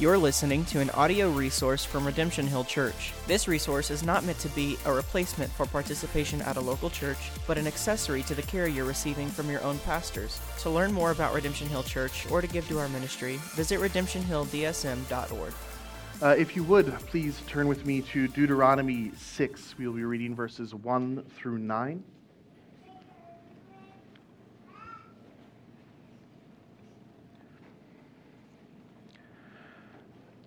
You're listening to an audio resource from Redemption Hill Church. This resource is not meant to be a replacement for participation at a local church, but an accessory to the care you're receiving from your own pastors. To learn more about Redemption Hill Church or to give to our ministry, visit redemptionhilldsm.org. Uh, if you would, please turn with me to Deuteronomy 6. We will be reading verses 1 through 9.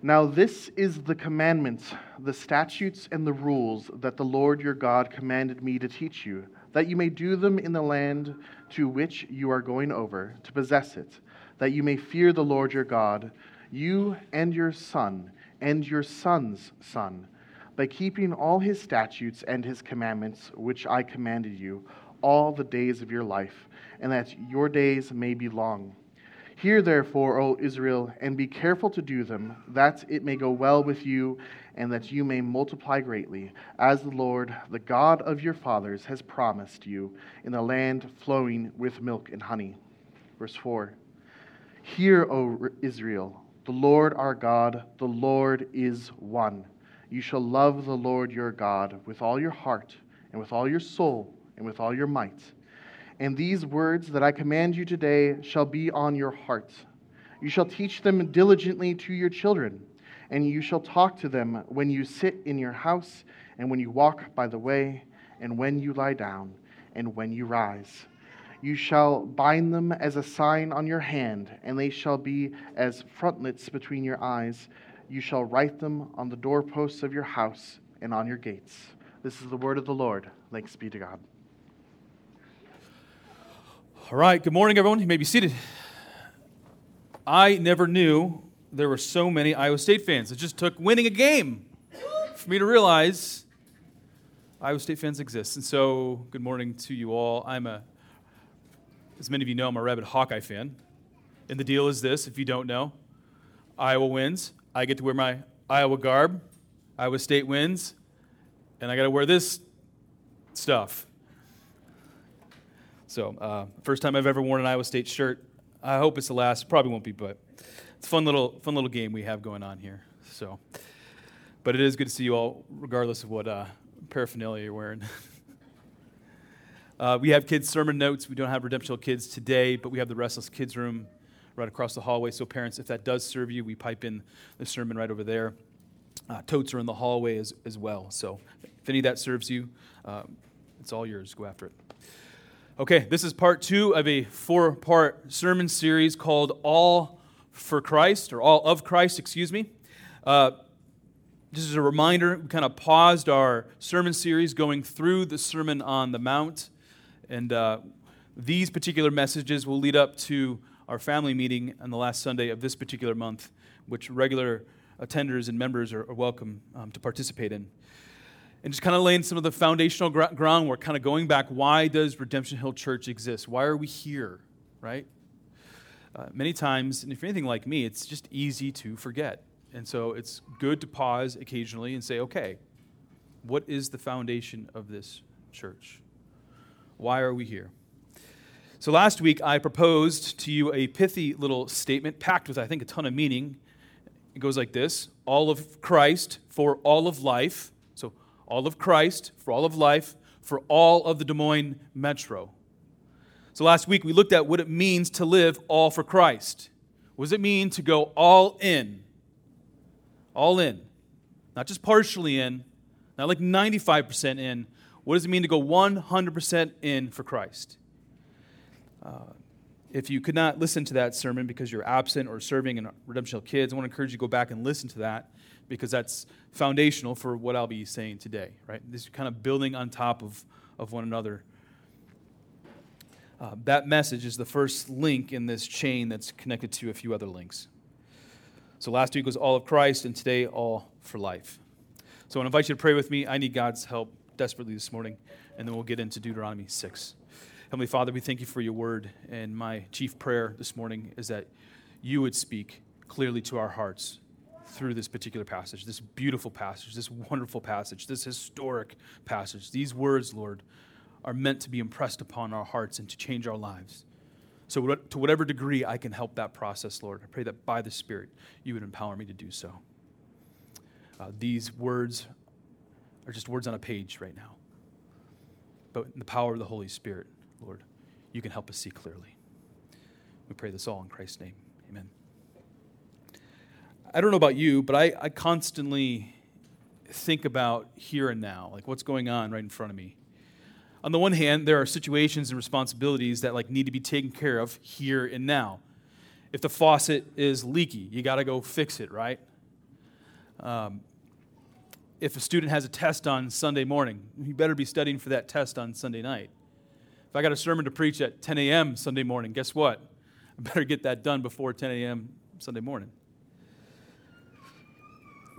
Now, this is the commandment, the statutes, and the rules that the Lord your God commanded me to teach you, that you may do them in the land to which you are going over, to possess it, that you may fear the Lord your God, you and your son, and your son's son, by keeping all his statutes and his commandments, which I commanded you, all the days of your life, and that your days may be long. Hear therefore, O Israel, and be careful to do them, that it may go well with you, and that you may multiply greatly, as the Lord, the God of your fathers, has promised you, in a land flowing with milk and honey. Verse 4 Hear, O Israel, the Lord our God, the Lord is one. You shall love the Lord your God with all your heart, and with all your soul, and with all your might and these words that I command you today shall be on your heart. You shall teach them diligently to your children, and you shall talk to them when you sit in your house, and when you walk by the way, and when you lie down, and when you rise. You shall bind them as a sign on your hand, and they shall be as frontlets between your eyes. You shall write them on the doorposts of your house and on your gates. This is the word of the Lord. Thanks be to God. All right, good morning, everyone. You may be seated. I never knew there were so many Iowa State fans. It just took winning a game for me to realize Iowa State fans exist. And so, good morning to you all. I'm a, as many of you know, I'm a rabid Hawkeye fan. And the deal is this if you don't know, Iowa wins. I get to wear my Iowa garb. Iowa State wins. And I got to wear this stuff. So, uh, first time I've ever worn an Iowa State shirt. I hope it's the last. Probably won't be, but it's a fun little, fun little game we have going on here. So, but it is good to see you all, regardless of what uh, paraphernalia you're wearing. uh, we have kids' sermon notes. We don't have Redemption Kids today, but we have the Restless Kids room right across the hallway. So, parents, if that does serve you, we pipe in the sermon right over there. Uh, totes are in the hallway as, as well. So, if any of that serves you, uh, it's all yours. Go after it. Okay, this is part two of a four part sermon series called All for Christ, or All of Christ, excuse me. Uh, as a reminder, we kind of paused our sermon series going through the Sermon on the Mount. And uh, these particular messages will lead up to our family meeting on the last Sunday of this particular month, which regular attenders and members are, are welcome um, to participate in and just kind of laying some of the foundational groundwork, kind of going back. Why does Redemption Hill Church exist? Why are we here, right? Uh, many times, and if you're anything like me, it's just easy to forget. And so it's good to pause occasionally and say, okay, what is the foundation of this church? Why are we here? So last week, I proposed to you a pithy little statement packed with, I think, a ton of meaning. It goes like this All of Christ for all of life all of Christ, for all of life, for all of the Des Moines Metro. So last week we looked at what it means to live all for Christ. What does it mean to go all in? All in. Not just partially in, not like 95% in. What does it mean to go 100% in for Christ? Uh, if you could not listen to that sermon because you're absent or serving in Redemption of Kids, I want to encourage you to go back and listen to that because that's foundational for what I'll be saying today, right? This is kind of building on top of, of one another. Uh, that message is the first link in this chain that's connected to a few other links. So last week was all of Christ, and today all for life. So I invite you to pray with me. I need God's help desperately this morning, and then we'll get into Deuteronomy 6. Heavenly Father, we thank you for your word, and my chief prayer this morning is that you would speak clearly to our hearts through this particular passage, this beautiful passage, this wonderful passage, this historic passage. These words, Lord, are meant to be impressed upon our hearts and to change our lives. So, to whatever degree I can help that process, Lord, I pray that by the Spirit you would empower me to do so. Uh, these words are just words on a page right now. But in the power of the Holy Spirit, Lord, you can help us see clearly. We pray this all in Christ's name. I don't know about you, but I, I constantly think about here and now, like what's going on right in front of me. On the one hand, there are situations and responsibilities that like need to be taken care of here and now. If the faucet is leaky, you got to go fix it, right? Um, if a student has a test on Sunday morning, you better be studying for that test on Sunday night. If I got a sermon to preach at 10 a.m. Sunday morning, guess what? I better get that done before 10 a.m. Sunday morning.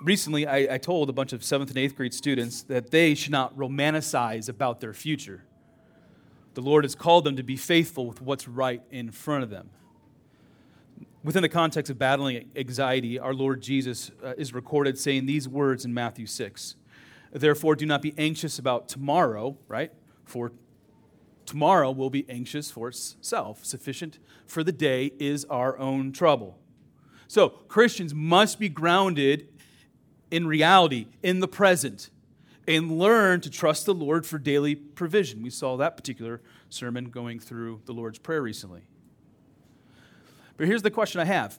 Recently, I, I told a bunch of seventh and eighth grade students that they should not romanticize about their future. The Lord has called them to be faithful with what's right in front of them. Within the context of battling anxiety, our Lord Jesus uh, is recorded saying these words in Matthew 6. Therefore, do not be anxious about tomorrow, right? For tomorrow will be anxious for itself. Sufficient for the day is our own trouble. So, Christians must be grounded in reality, in the present, and learn to trust the Lord for daily provision. We saw that particular sermon going through the Lord's Prayer recently. But here's the question I have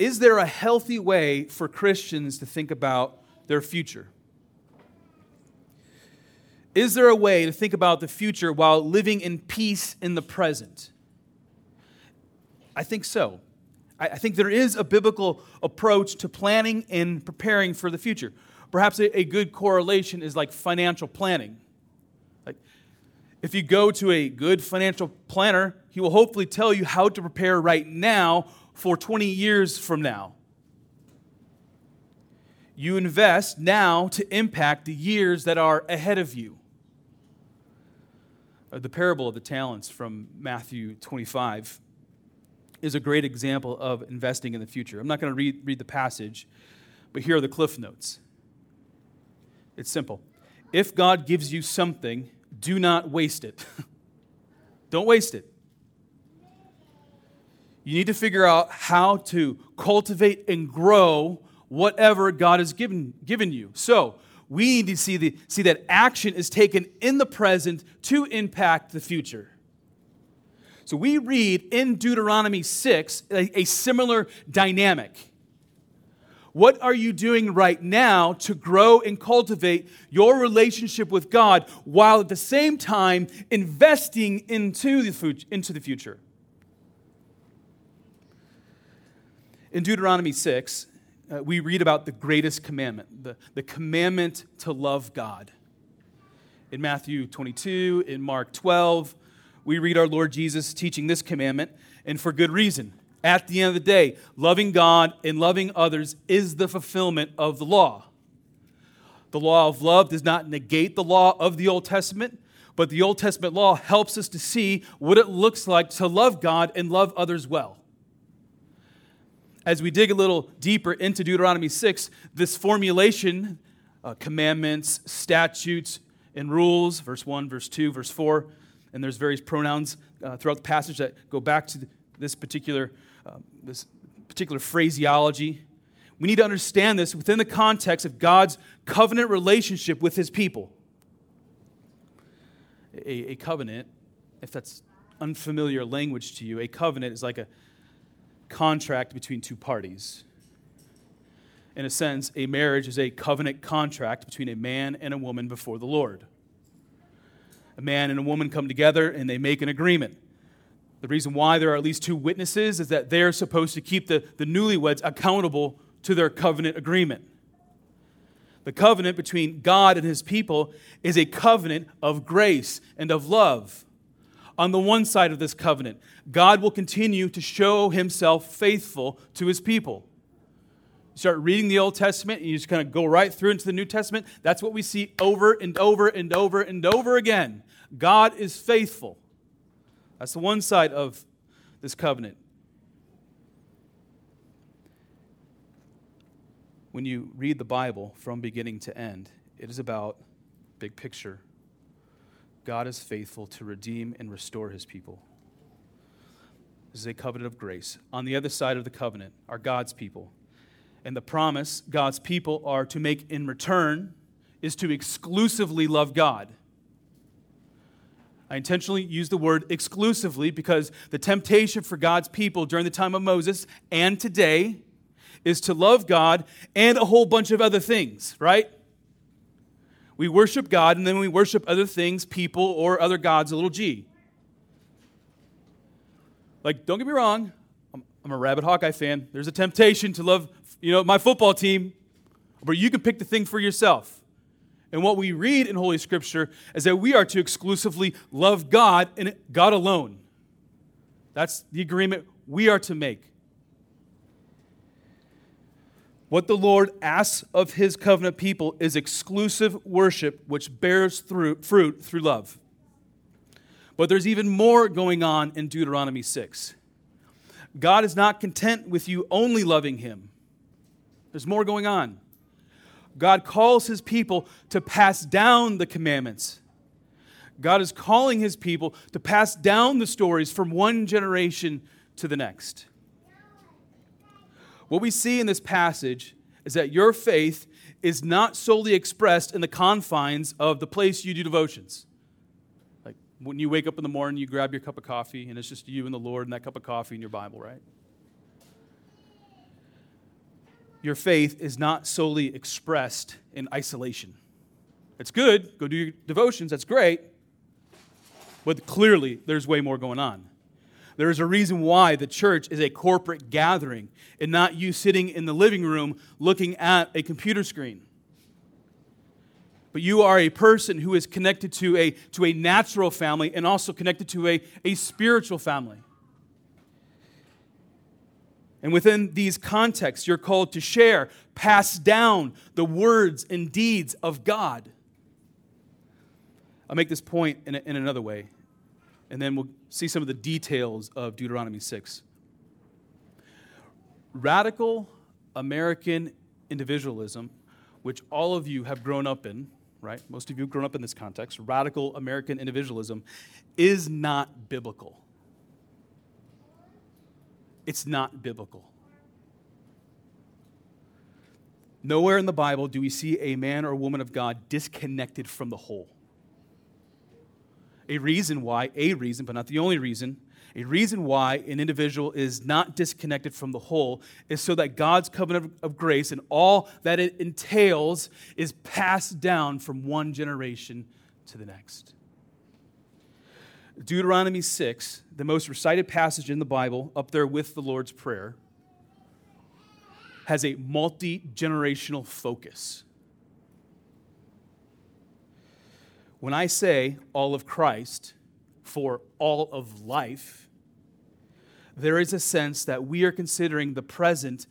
Is there a healthy way for Christians to think about their future? Is there a way to think about the future while living in peace in the present? I think so. I think there is a biblical approach to planning and preparing for the future. Perhaps a, good correlation is like financial planning. Like, if you go to a good financial planner, he will hopefully tell you how to prepare right now for 20 years from now. You invest now to impact the years that are ahead of you. Uh, the parable of the talents from Matthew 25 is a great example of investing in the future. I'm not going to read, read the passage, but here are the cliff notes. It's simple. If God gives you something, do not waste it. Don't waste it. You need to figure out how to cultivate and grow whatever God has given, given you. So, we need to see, the, see that action is taken in the present to impact the future. So, we read in Deuteronomy 6 a, a similar dynamic. What are you doing right now to grow and cultivate your relationship with God while at the same time investing into the, into the future? In Deuteronomy 6, uh, we read about the greatest commandment, the, the commandment to love God. In Matthew 22, in Mark 12, we read our Lord Jesus teaching this commandment, and for good reason. At the end of the day, loving God and loving others is the fulfillment of the law. The law of love does not negate the law of the Old Testament, but the Old Testament law helps us to see what it looks like to love God and love others well. As we dig a little deeper into Deuteronomy 6, this formulation, uh, commandments, statutes, and rules, verse 1, verse 2, verse 4, and there's various pronouns uh, throughout the passage that go back to this particular um, this particular phraseology. We need to understand this within the context of God's covenant relationship with his people. A, a covenant, if that's unfamiliar language to you, a covenant is like a contract between two parties. In a sense, a marriage is a covenant contract between a man and a woman before the Lord. A man and a woman come together and they make an agreement. The reason why there are at least two witnesses is that they're supposed to keep the, the newlyweds accountable to their covenant agreement. The covenant between God and his people is a covenant of grace and of love. On the one side of this covenant, God will continue to show himself faithful to his people. You start reading the Old Testament and you just kind of go right through into the New Testament. That's what we see over and over and over and over again. God is faithful. That's the one side of this covenant. When you read the Bible from beginning to end, it is about big picture. God is faithful to redeem and restore his people. This is a covenant of grace. On the other side of the covenant are God's people. And the promise God's people are to make in return is to exclusively love God. I intentionally use the word exclusively because the temptation for God's people during the time of Moses and today is to love God and a whole bunch of other things, right? We worship God and then we worship other things, people, or other gods, a little g. Like, don't get me wrong, I'm, a Rabbit Hawkeye fan. There's a temptation to love, you know, my football team, but you can pick the thing for yourself. And what we read in Holy Scripture is that we are to exclusively love God and God alone. That's the agreement we are to make. What the Lord asks of his covenant people is exclusive worship which bears through, fruit through love. But there's even more going on in Deuteronomy 6. God is not content with you only loving him, there's more going on. God calls his people to pass down the commandments. God is calling his people to pass down the stories from one generation to the next. What we see in this passage is that your faith is not solely expressed in the confines of the place you do devotions. Like when you wake up in the morning, you grab your cup of coffee, and it's just you and the Lord and that cup of coffee and your Bible, right? Your faith is not solely expressed in isolation. It's good, go do your devotions, that's great, but clearly there's way more going on. There is a reason why the church is a corporate gathering and not you sitting in the living room looking at a computer screen. But you are a person who is connected to a, to a natural family and also connected to a, a spiritual family. And within these contexts, you're called to share, pass down the words and deeds of God. I'll make this point in, in another way, and then we'll see some of the details of Deuteronomy 6. Radical American individualism, which all of you have grown up in, right? Most of you have grown up in this context. Radical American individualism is not biblical it's not biblical. Nowhere in the Bible do we see a man or woman of God disconnected from the whole. A reason why, a reason, but not the only reason, a reason why an individual is not disconnected from the whole is so that God's covenant of grace and all that it entails is passed down from one generation to the next. Deuteronomy 6, the most recited passage in the Bible, up there with the Lord's Prayer, has a multi generational focus. When I say all of Christ for all of life, there is a sense that we are considering the present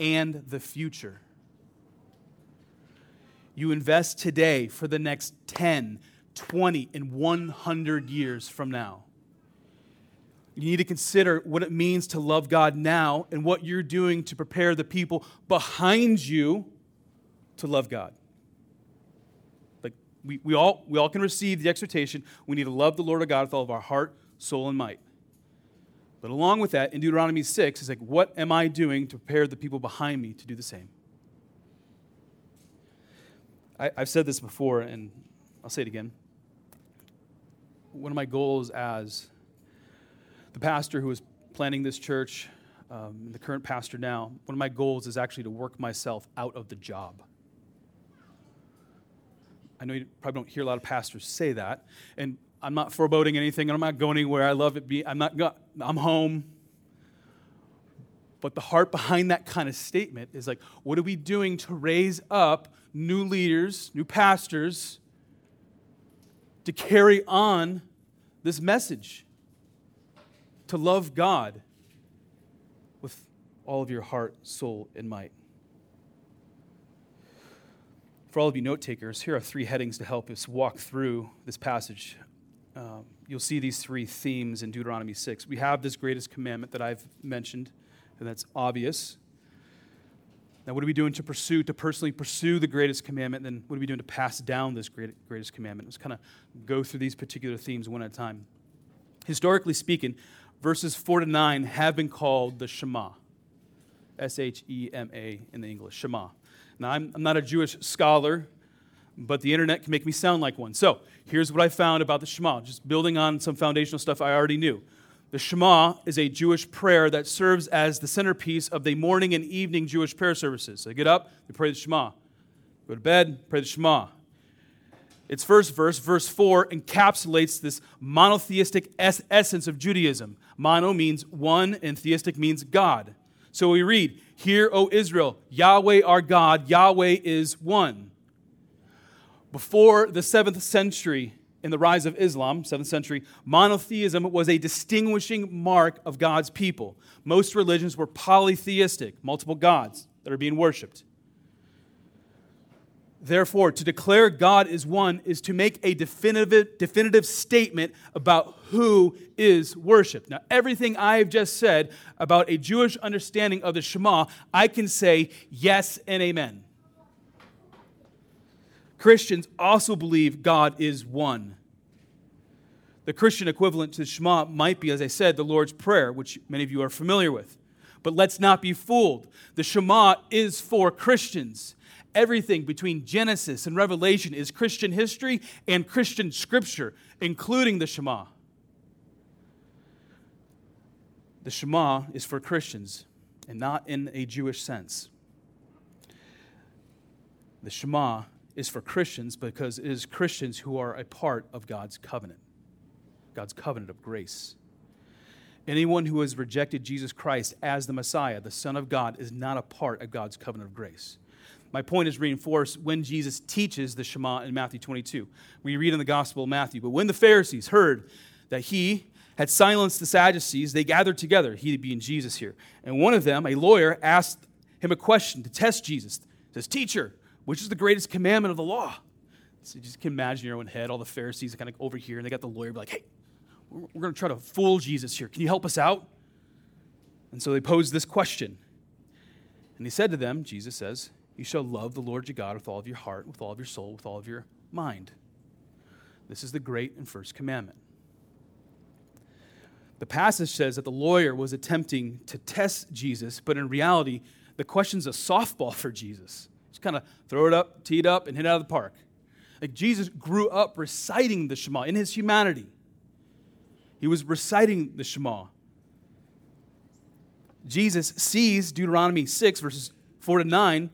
and the future. You invest today for the next 10, 20, and 100 years from now. You need to consider what it means to love God now and what you're doing to prepare the people behind you to love God. Like we, we, all, we all can receive the exhortation we need to love the Lord our God with all of our heart, soul, and might. But along with that, in Deuteronomy 6, it's like, what am I doing to prepare the people behind me to do the same? I, I've said this before, and I'll say it again one of my goals as the pastor who is planning this church, um, the current pastor now, one of my goals is actually to work myself out of the job. I know you probably don't hear a lot of pastors say that, and I'm not foreboding anything, and I'm not going anywhere. I love it. Be, I'm not. Go, I'm home. But the heart behind that kind of statement is like, what are we doing to raise up new leaders, new pastors, to carry on this message to love God with all of your heart, soul, and might. For all of you note takers, here are three headings to help us walk through this passage. Um, you'll see these three themes in Deuteronomy 6. We have this greatest commandment that I've mentioned, and that's obvious. Now, what are we doing to pursue, to personally pursue the greatest commandment? Then what are we doing to pass down this great, greatest commandment? Let's kind of go through these particular themes one at a time. Historically speaking, verses 4 to 9 have been called the Shema. S H E M A in the English, Shema. Now, I'm, I'm not a Jewish scholar, but the internet can make me sound like one. So, here's what I found about the Shema, just building on some foundational stuff I already knew. The Shema is a Jewish prayer that serves as the centerpiece of the morning and evening Jewish prayer services. They get up, they pray the Shema. Go to bed, pray the Shema. Its first verse, verse 4, encapsulates this monotheistic es- essence of Judaism. Mono means one, and theistic means God. So we read, Hear, O Israel, Yahweh our God, Yahweh is one. Before the seventh century, in the rise of Islam, 7th century, monotheism was a distinguishing mark of God's people. Most religions were polytheistic, multiple gods that are being worshiped. Therefore, to declare God is one is to make a definitive, definitive statement about who is worshiped. Now, everything I've just said about a Jewish understanding of the Shema, I can say yes and amen. Christians also believe God is one. The Christian equivalent to Shema might be, as I said, the Lord's Prayer, which many of you are familiar with. But let's not be fooled. The Shema is for Christians. Everything between Genesis and Revelation is Christian history and Christian scripture, including the Shema. The Shema is for Christians and not in a Jewish sense. The Shema is for Christians because it is Christians who are a part of God's covenant, God's covenant of grace. Anyone who has rejected Jesus Christ as the Messiah, the Son of God, is not a part of God's covenant of grace. My point is reinforced when Jesus teaches the Shema in Matthew 22. We read in the Gospel of Matthew, but when the Pharisees heard that he had silenced the Sadducees, they gathered together, he being Jesus here. And one of them, a lawyer, asked him a question to test Jesus. He says, Teacher, which is the greatest commandment of the law? So you just can imagine in your own head, all the Pharisees are kind of over here, and they got the lawyer be like, Hey, we're, we're going to try to fool Jesus here. Can you help us out? And so they posed this question. And he said to them, Jesus says, you shall love the Lord your God with all of your heart, with all of your soul, with all of your mind. This is the great and first commandment. The passage says that the lawyer was attempting to test Jesus, but in reality, the question's a softball for Jesus. Kind of throw it up, tee it up, and hit it out of the park. Like Jesus grew up reciting the Shema in his humanity. He was reciting the Shema. Jesus sees Deuteronomy 6, verses 4 to 9,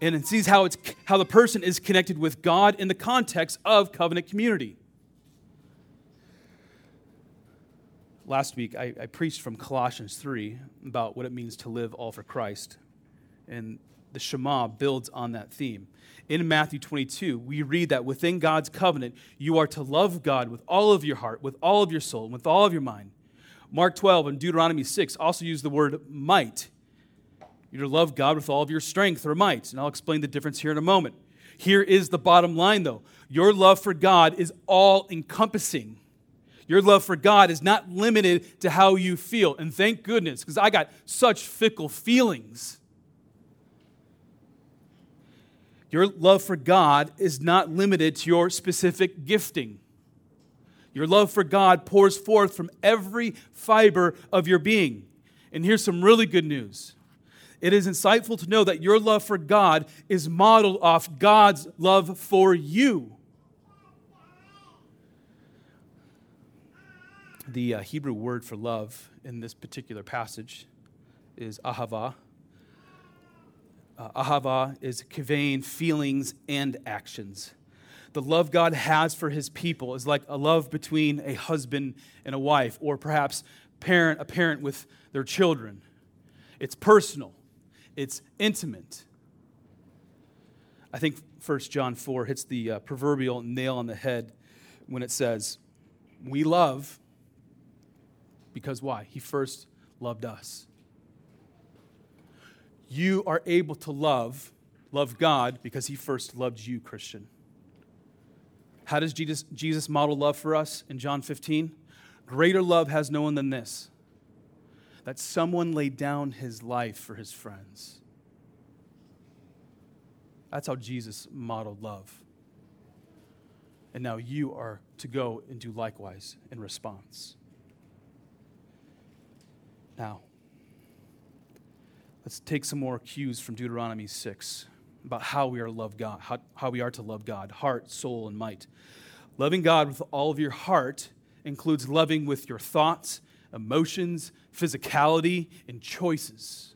and sees how, it's, how the person is connected with God in the context of covenant community. Last week, I, I, preached from Colossians 3 about what it means to live all for Christ. And the Shema builds on that theme. In Matthew 22, we read that within God's covenant, you are to love God with all of your heart, with all of your soul, with all of your mind. Mark 12 and Deuteronomy 6 also use the word might you're to love God with all of your strength or might. And I'll explain the difference here in a moment. Here is the bottom line, though your love for God is all encompassing. Your love for God is not limited to how you feel. And thank goodness, because I got such fickle feelings. Your love for God is not limited to your specific gifting. Your love for God pours forth from every fiber of your being. And here's some really good news it is insightful to know that your love for God is modeled off God's love for you. The uh, Hebrew word for love in this particular passage is ahava. Uh, ahava is conveying feelings and actions. The love God has for his people is like a love between a husband and a wife, or perhaps parent, a parent with their children. It's personal, it's intimate. I think 1 John 4 hits the uh, proverbial nail on the head when it says, We love because why? He first loved us. You are able to love, love God because he first loved you, Christian. How does Jesus, Jesus model love for us in John 15? Greater love has no one than this that someone laid down his life for his friends. That's how Jesus modeled love. And now you are to go and do likewise in response. Now, let's take some more cues from Deuteronomy 6 about how we are to love God, how, how we are to love God, heart, soul, and might. Loving God with all of your heart includes loving with your thoughts, emotions, physicality, and choices.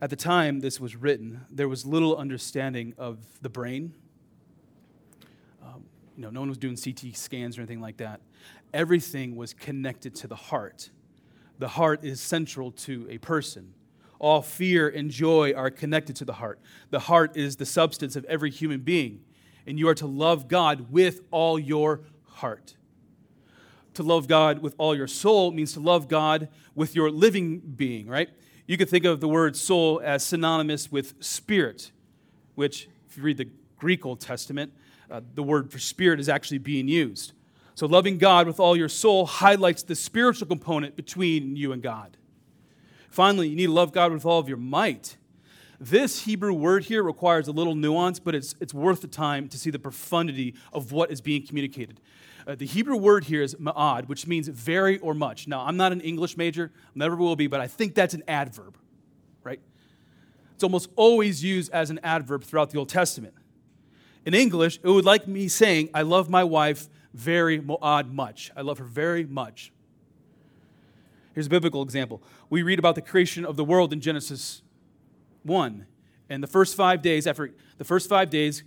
At the time this was written, there was little understanding of the brain. Um, you know, no one was doing CT scans or anything like that. Everything was connected to the heart. The heart is central to a person. All fear and joy are connected to the heart. The heart is the substance of every human being, and you are to love God with all your heart. To love God with all your soul means to love God with your living being, right? You could think of the word soul as synonymous with spirit, which, if you read the Greek Old Testament, uh, the word for spirit is actually being used. So, loving God with all your soul highlights the spiritual component between you and God. Finally, you need to love God with all of your might. This Hebrew word here requires a little nuance, but it's, it's worth the time to see the profundity of what is being communicated. Uh, the Hebrew word here is ma'ad, which means very or much. Now, I'm not an English major, never will be, but I think that's an adverb, right? It's almost always used as an adverb throughout the Old Testament. In English, it would like me saying, I love my wife very mo'ad much. I love her very much. Here's a biblical example. We read about the creation of the world in Genesis 1. And the first five days, after the first five days,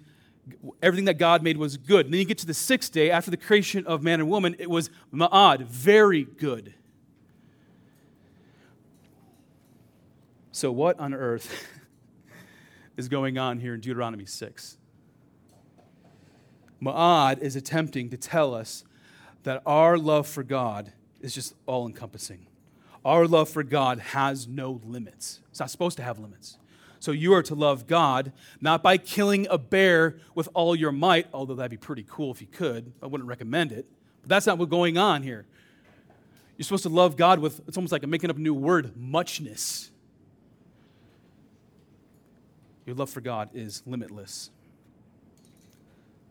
everything that God made was good. And then you get to the sixth day, after the creation of man and woman, it was ma'ad, very good. So, what on earth is going on here in Deuteronomy 6? Ma'ad is attempting to tell us that our love for God is just all encompassing. Our love for God has no limits. It's not supposed to have limits. So you are to love God not by killing a bear with all your might, although that'd be pretty cool if you could. I wouldn't recommend it. But that's not what's going on here. You're supposed to love God with, it's almost like I'm making up a new word, muchness. Your love for God is limitless.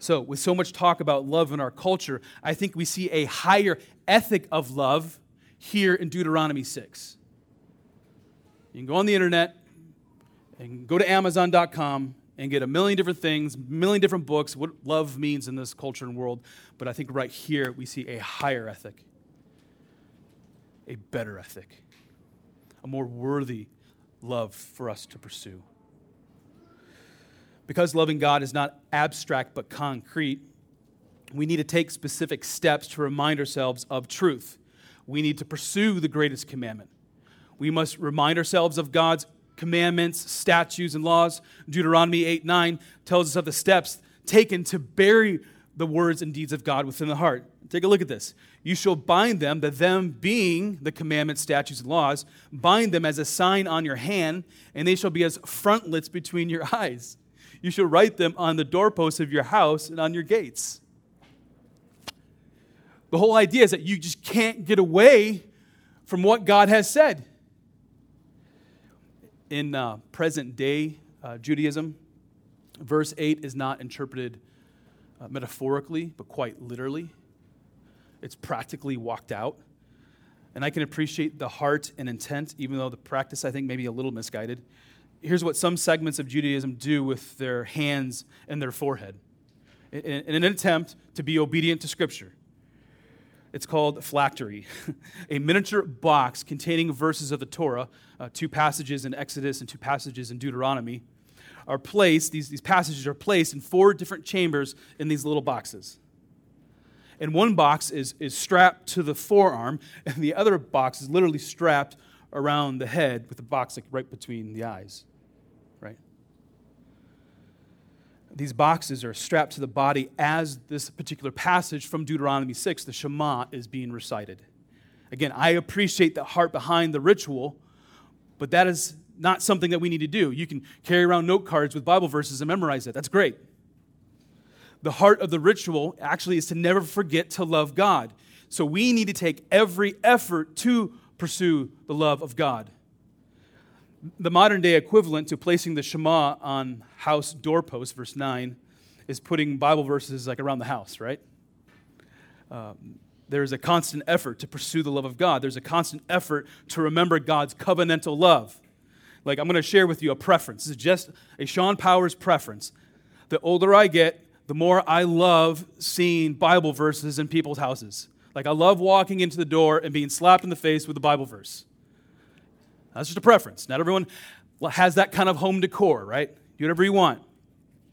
So, with so much talk about love in our culture, I think we see a higher ethic of love here in Deuteronomy 6. You can go on the internet, and go to Amazon.com and get a million different things, million different books, what love means in this culture and world. But I think right here we see a higher ethic, a better ethic, a more worthy love for us to pursue. Because loving God is not abstract but concrete, we need to take specific steps to remind ourselves of truth. We need to pursue the greatest commandment. We must remind ourselves of God's commandments, statutes, and laws. Deuteronomy 8 9 tells us of the steps taken to bury the words and deeds of God within the heart. Take a look at this. You shall bind them, that them being the commandments, statutes, and laws, bind them as a sign on your hand, and they shall be as frontlets between your eyes. You shall write them on the doorposts of your house and on your gates. The whole idea is that you just can't get away from what God has said in uh, present day uh, Judaism, verse 8 is not interpreted uh, metaphorically, but quite literally. It's practically walked out. And I can appreciate the heart and intent, even though the practice, I think, may be a little misguided. Here's what some segments of Judaism do with their hands and their forehead in, in an attempt to be obedient to Scripture. It's called phylactery, a miniature box containing verses of the Torah, uh, two passages in Exodus and two passages in Deuteronomy, are placed, these, these passages are placed in four different chambers in these little boxes. And one box is, is strapped to the forearm, and the other box is literally strapped around the head with the box like right between the eyes. These boxes are strapped to the body as this particular passage from Deuteronomy 6, the Shema, is being recited. Again, I appreciate the heart behind the ritual, but that is not something that we need to do. You can carry around note cards with Bible verses and memorize it. That's great. The heart of the ritual actually is to never forget to love God. So we need to take every effort to pursue the love of God the modern day equivalent to placing the Shema on house doorposts, verse 9, is putting Bible verses like around the house, right? Um, there's a constant effort to pursue the love of God. There's a constant effort to remember God's covenantal love. Like, I'm going to share with you a preference. This is just a Sean Powers preference. The older I get, the more I love seeing Bible verses in people's houses. Like, I love walking into the door and being slapped in the face with a Bible verse. That's just a preference. Not everyone has that kind of home decor, right? Do whatever you want.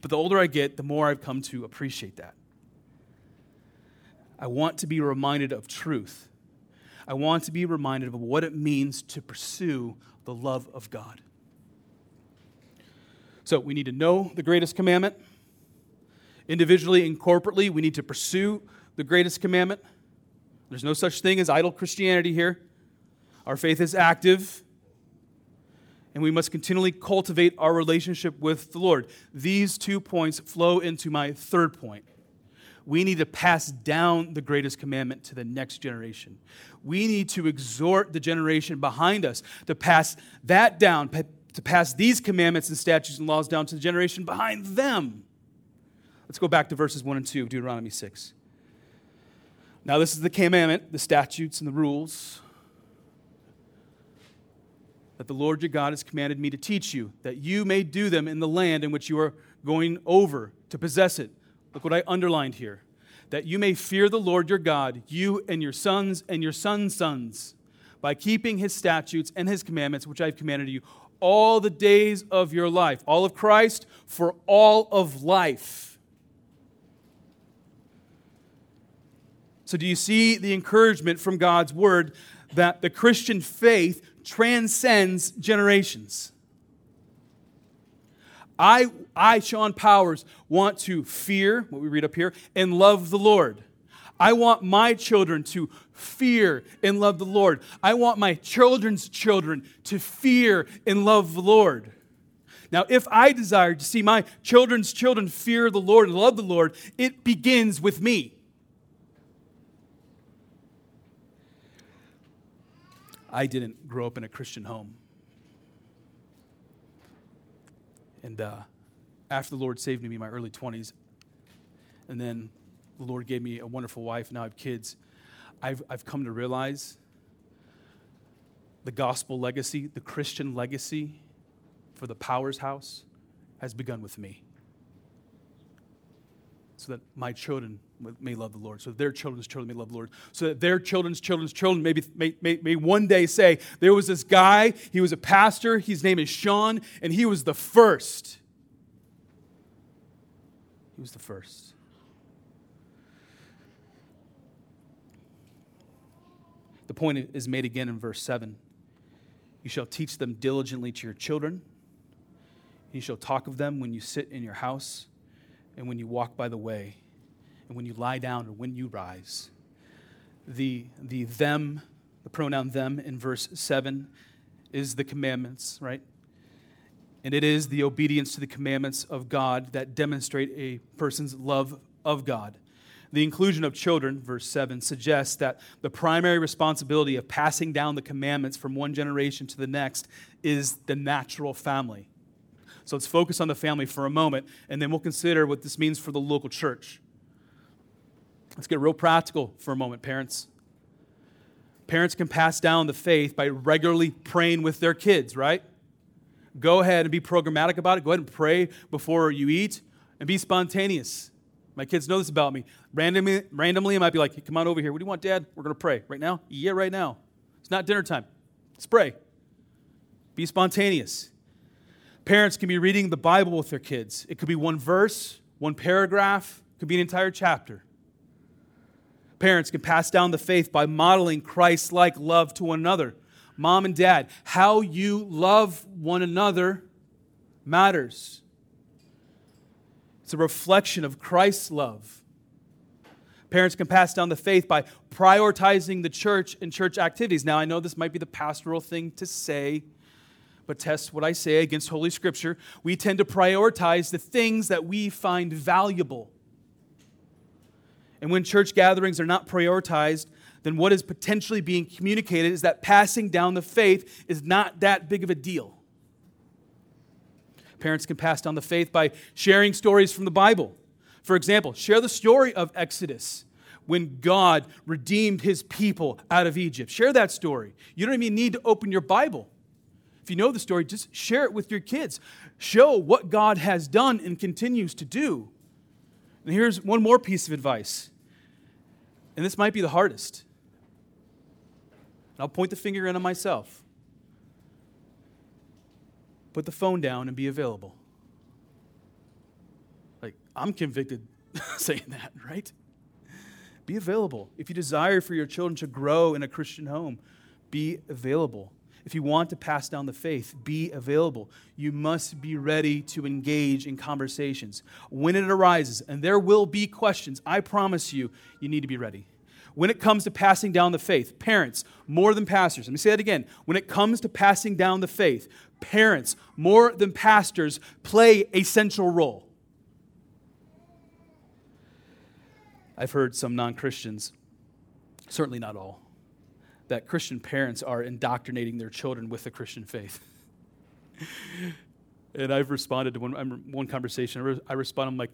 But the older I get, the more I've come to appreciate that. I want to be reminded of truth. I want to be reminded of what it means to pursue the love of God. So we need to know the greatest commandment. Individually and corporately, we need to pursue the greatest commandment. There's no such thing as idle Christianity here. Our faith is active, and we must continually cultivate our relationship with the Lord. These two points flow into my third point. We need to pass down the greatest commandment to the next generation. We need to exhort the generation behind us to pass that down, to pass these commandments and statutes and laws down to the generation behind them. Let's go back to verses 1 and 2 of Deuteronomy 6. Now, this is the commandment, the statutes, and the rules that the Lord your God has commanded me to teach you, that you may do them in the land in which you are going over to possess it. Look what I underlined here that you may fear the Lord your God, you and your sons and your sons' sons, by keeping his statutes and his commandments, which I have commanded you, all the days of your life. All of Christ for all of life. So, do you see the encouragement from God's word that the Christian faith transcends generations? I, I, Sean Powers, want to fear, what we read up here, and love the Lord. I want my children to fear and love the Lord. I want my children's children to fear and love the Lord. Now, if I desire to see my children's children fear the Lord and love the Lord, it begins with me. I didn't grow up in a Christian home. And uh, after the Lord saved me in my early 20s, and then the Lord gave me a wonderful wife, and now I have kids, I've, I've come to realize the gospel legacy, the Christian legacy for the Powers House has begun with me. So that my children may love the Lord, so that their children's children may love the Lord, so that their children's children's children maybe, may, may, may one day say, There was this guy, he was a pastor, his name is Sean, and he was the first. He was the first. The point is made again in verse 7. You shall teach them diligently to your children. You shall talk of them when you sit in your house and when you walk by the way and when you lie down or when you rise. The, the them, the pronoun them in verse 7 is the commandments, right? And it is the obedience to the commandments of God that demonstrate a person's love of God. The inclusion of children, verse 7, suggests that the primary responsibility of passing down the commandments from one generation to the next is the natural family. So let's focus on the family for a moment, and then we'll consider what this means for the local church. Let's get real practical for a moment, parents. Parents can pass down the faith by regularly praying with their kids, right? Go ahead and be programmatic about it. Go ahead and pray before you eat and be spontaneous. My kids know this about me. Randomly, randomly I might be like, hey, come on over here. What do you want, Dad? We're going to pray. Right now? Yeah, right now. It's not dinner time. Let's pray. Be spontaneous. Parents can be reading the Bible with their kids. It could be one verse, one paragraph, could be an entire chapter. Parents can pass down the faith by modeling Christ like love to one another. Mom and dad, how you love one another matters. It's a reflection of Christ's love. Parents can pass down the faith by prioritizing the church and church activities. Now, I know this might be the pastoral thing to say, but test what I say against Holy Scripture. We tend to prioritize the things that we find valuable. And when church gatherings are not prioritized, then what is potentially being communicated is that passing down the faith is not that big of a deal. Parents can pass down the faith by sharing stories from the Bible. For example, share the story of Exodus when God redeemed his people out of Egypt. Share that story. You don't even need to open your Bible. If you know the story, just share it with your kids. Show what God has done and continues to do. And here's one more piece of advice. And this might be the hardest. And I'll point the finger in on myself. Put the phone down and be available. Like, I'm convicted saying that, right? Be available. If you desire for your children to grow in a Christian home, be available. If you want to pass down the faith, be available. You must be ready to engage in conversations. When it arises, and there will be questions, I promise you, you need to be ready. When it comes to passing down the faith, parents, more than pastors, let me say that again. When it comes to passing down the faith, parents, more than pastors, play a central role. I've heard some non Christians, certainly not all, that Christian parents are indoctrinating their children with the Christian faith. and I've responded to one, one conversation, I respond, I'm like,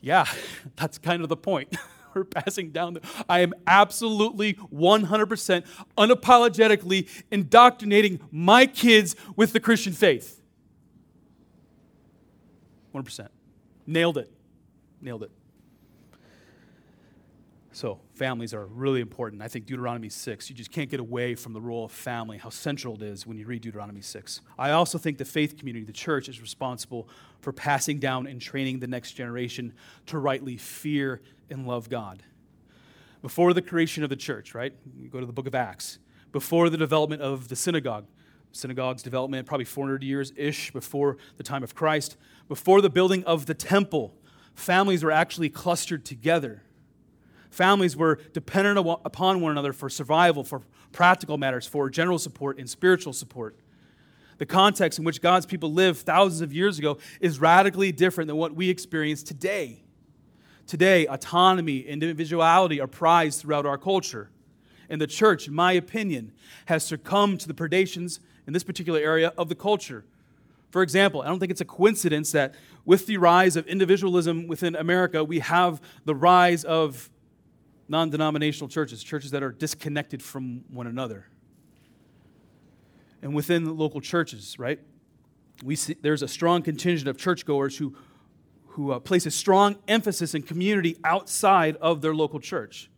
yeah, that's kind of the point. We're passing down. The, I am absolutely 100% unapologetically indoctrinating my kids with the Christian faith. 100%. Nailed it. Nailed it. So, families are really important. I think Deuteronomy 6, you just can't get away from the role of family, how central it is when you read Deuteronomy 6. I also think the faith community, the church, is responsible for passing down and training the next generation to rightly fear and love God. Before the creation of the church, right? You go to the book of Acts. Before the development of the synagogue, synagogue's development probably 400 years ish before the time of Christ, before the building of the temple, families were actually clustered together Families were dependent upon one another for survival, for practical matters, for general support and spiritual support. The context in which God's people lived thousands of years ago is radically different than what we experience today. Today, autonomy and individuality are prized throughout our culture. And the church, in my opinion, has succumbed to the predations in this particular area of the culture. For example, I don't think it's a coincidence that with the rise of individualism within America, we have the rise of non denominational churches, churches that are disconnected from one another. And within local churches, right? We see there's a strong contingent of churchgoers who, who uh, place a strong emphasis in community outside of their local church.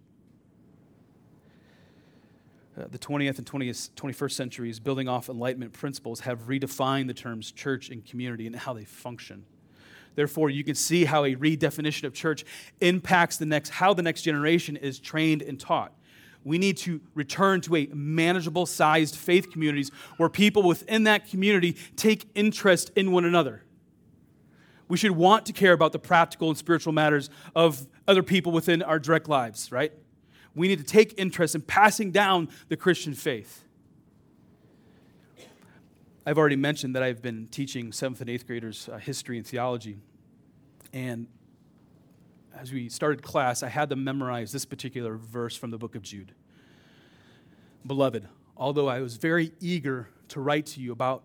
Uh, the 20th and 20th, 21st centuries, building off Enlightenment principles, have redefined the terms church and community and how they function. Therefore, you can see how a redefinition of church impacts the next, how the next generation is trained and taught. We need to return to a manageable sized faith communities where people within that community take interest in one another. We should want to care about the practical and spiritual matters of other people within our direct lives, right? We need to take interest in passing down the Christian faith. I've already mentioned that I've been teaching seventh and eighth graders uh, history and theology. And as we started class, I had them memorize this particular verse from the book of Jude. Beloved, although I was very eager to write to you about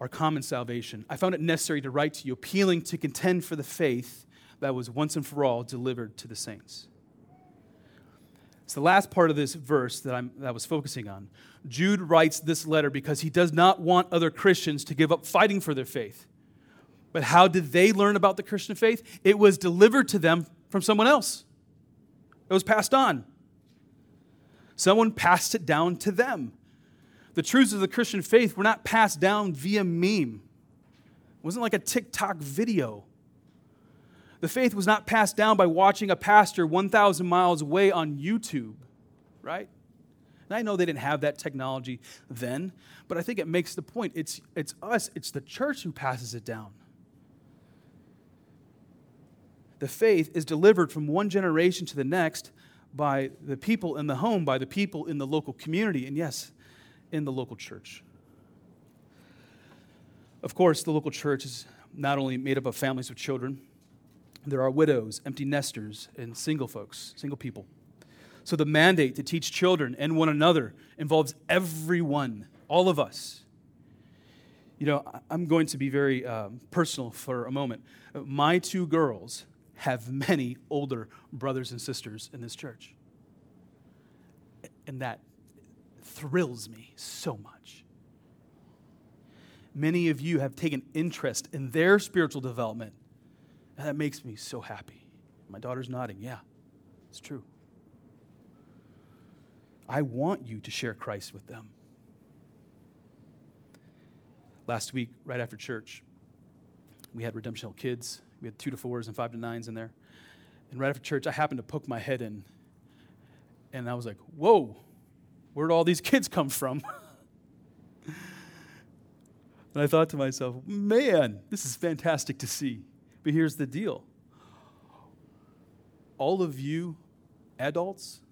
our common salvation, I found it necessary to write to you, appealing to contend for the faith that was once and for all delivered to the saints. It's the last part of this verse that, I'm, that I was focusing on. Jude writes this letter because he does not want other Christians to give up fighting for their faith. But how did they learn about the Christian faith? It was delivered to them from someone else, it was passed on. Someone passed it down to them. The truths of the Christian faith were not passed down via meme, it wasn't like a TikTok video. The faith was not passed down by watching a pastor 1,000 miles away on YouTube, right? And I know they didn't have that technology then, but I think it makes the point. It's, it's us, it's the church who passes it down. The faith is delivered from one generation to the next by the people in the home, by the people in the local community, and yes, in the local church. Of course, the local church is not only made up of families with children, there are widows, empty nesters, and single folks, single people. So the mandate to teach children and one another involves everyone, all of us. You know, I'm going to be very um, personal for a moment. My two girls have many older brothers and sisters in this church. And that thrills me so much. Many of you have taken interest in their spiritual development, that makes me so happy. My daughter's nodding. Yeah, it's true. I want you to share Christ with them. Last week, right after church, we had Redemption Hill kids. We had two to fours and five to nines in there. And right after church, I happened to poke my head in, and I was like, whoa, where'd all these kids come from? and I thought to myself, man, this is fantastic to see. But here's the deal all of you adults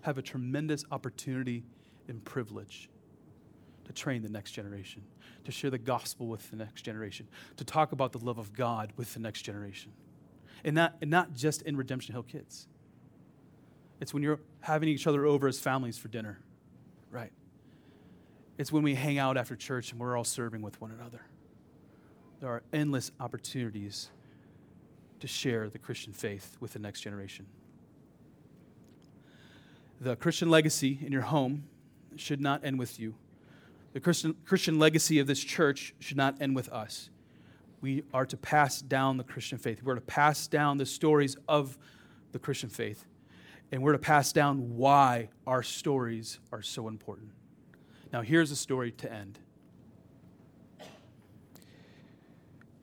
have a tremendous opportunity and privilege to train the next generation, to share the gospel with the next generation, to talk about the love of God with the next generation. And not, and not just in Redemption Hill Kids. It's when you're having each other over as families for dinner, right? It's when we hang out after church and we're all serving with one another. There are endless opportunities to share the Christian faith with the next generation. The Christian legacy in your home should not end with you. The Christian, Christian legacy of this church should not end with us. We are to pass down the Christian faith. We're to pass down the stories of the Christian faith. And we're to pass down why our stories are so important. Now, here's a story to end.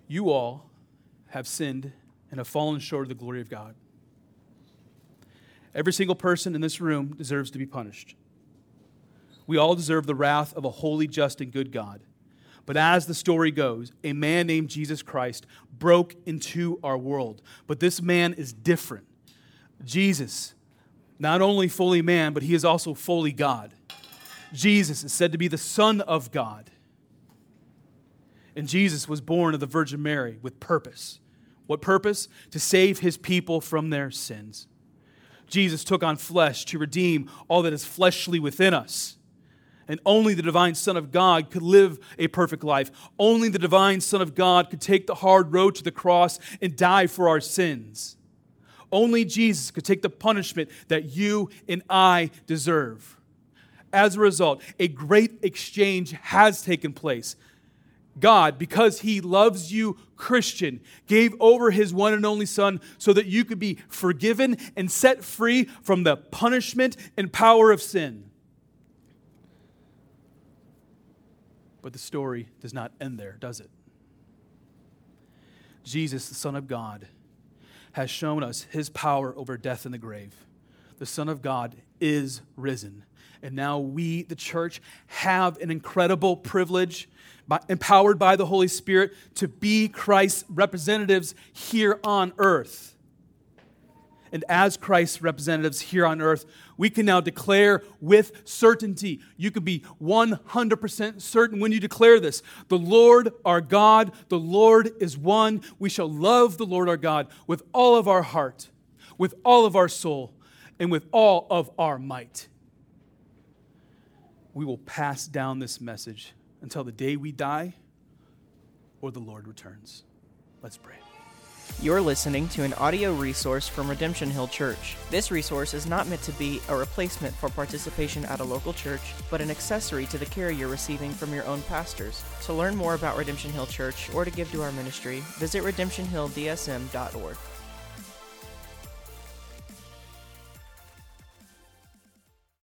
You all have sinned and have fallen short of the glory of God. Every single person in this room deserves to be punished. We all deserve the wrath of a holy, just, and good God. But as the story goes, a man named Jesus Christ broke into our world. But this man is different. Jesus, not only fully man, but he is also fully God. Jesus is said to be the Son of God. And Jesus was born of the Virgin Mary with purpose. What purpose? To save his people from their sins. Jesus took on flesh to redeem all that is fleshly within us. And only the divine Son of God could live a perfect life. Only the divine Son of God could take the hard road to the cross and die for our sins. Only Jesus could take the punishment that you and I deserve. As a result, a great exchange has taken place God, because He loves you, Christian, gave over His one and only Son so that you could be forgiven and set free from the punishment and power of sin. But the story does not end there, does it? Jesus, the Son of God, has shown us His power over death and the grave. The Son of God is risen. And now we, the church, have an incredible privilege by, empowered by the Holy Spirit to be Christ's representatives here on earth. And as Christ's representatives here on earth, we can now declare with certainty. You can be 100% certain when you declare this. The Lord our God, the Lord is one. We shall love the Lord our God with all of our heart, with all of our soul, and with all of our might. We will pass down this message until the day we die or the Lord returns. Let's pray. You're listening to an audio resource from Redemption Hill Church. This resource is not meant to be a replacement for participation at a local church, but an accessory to the care you're receiving from your own pastors. To learn more about Redemption Hill Church or to give to our ministry, visit redemptionhilldsm.org.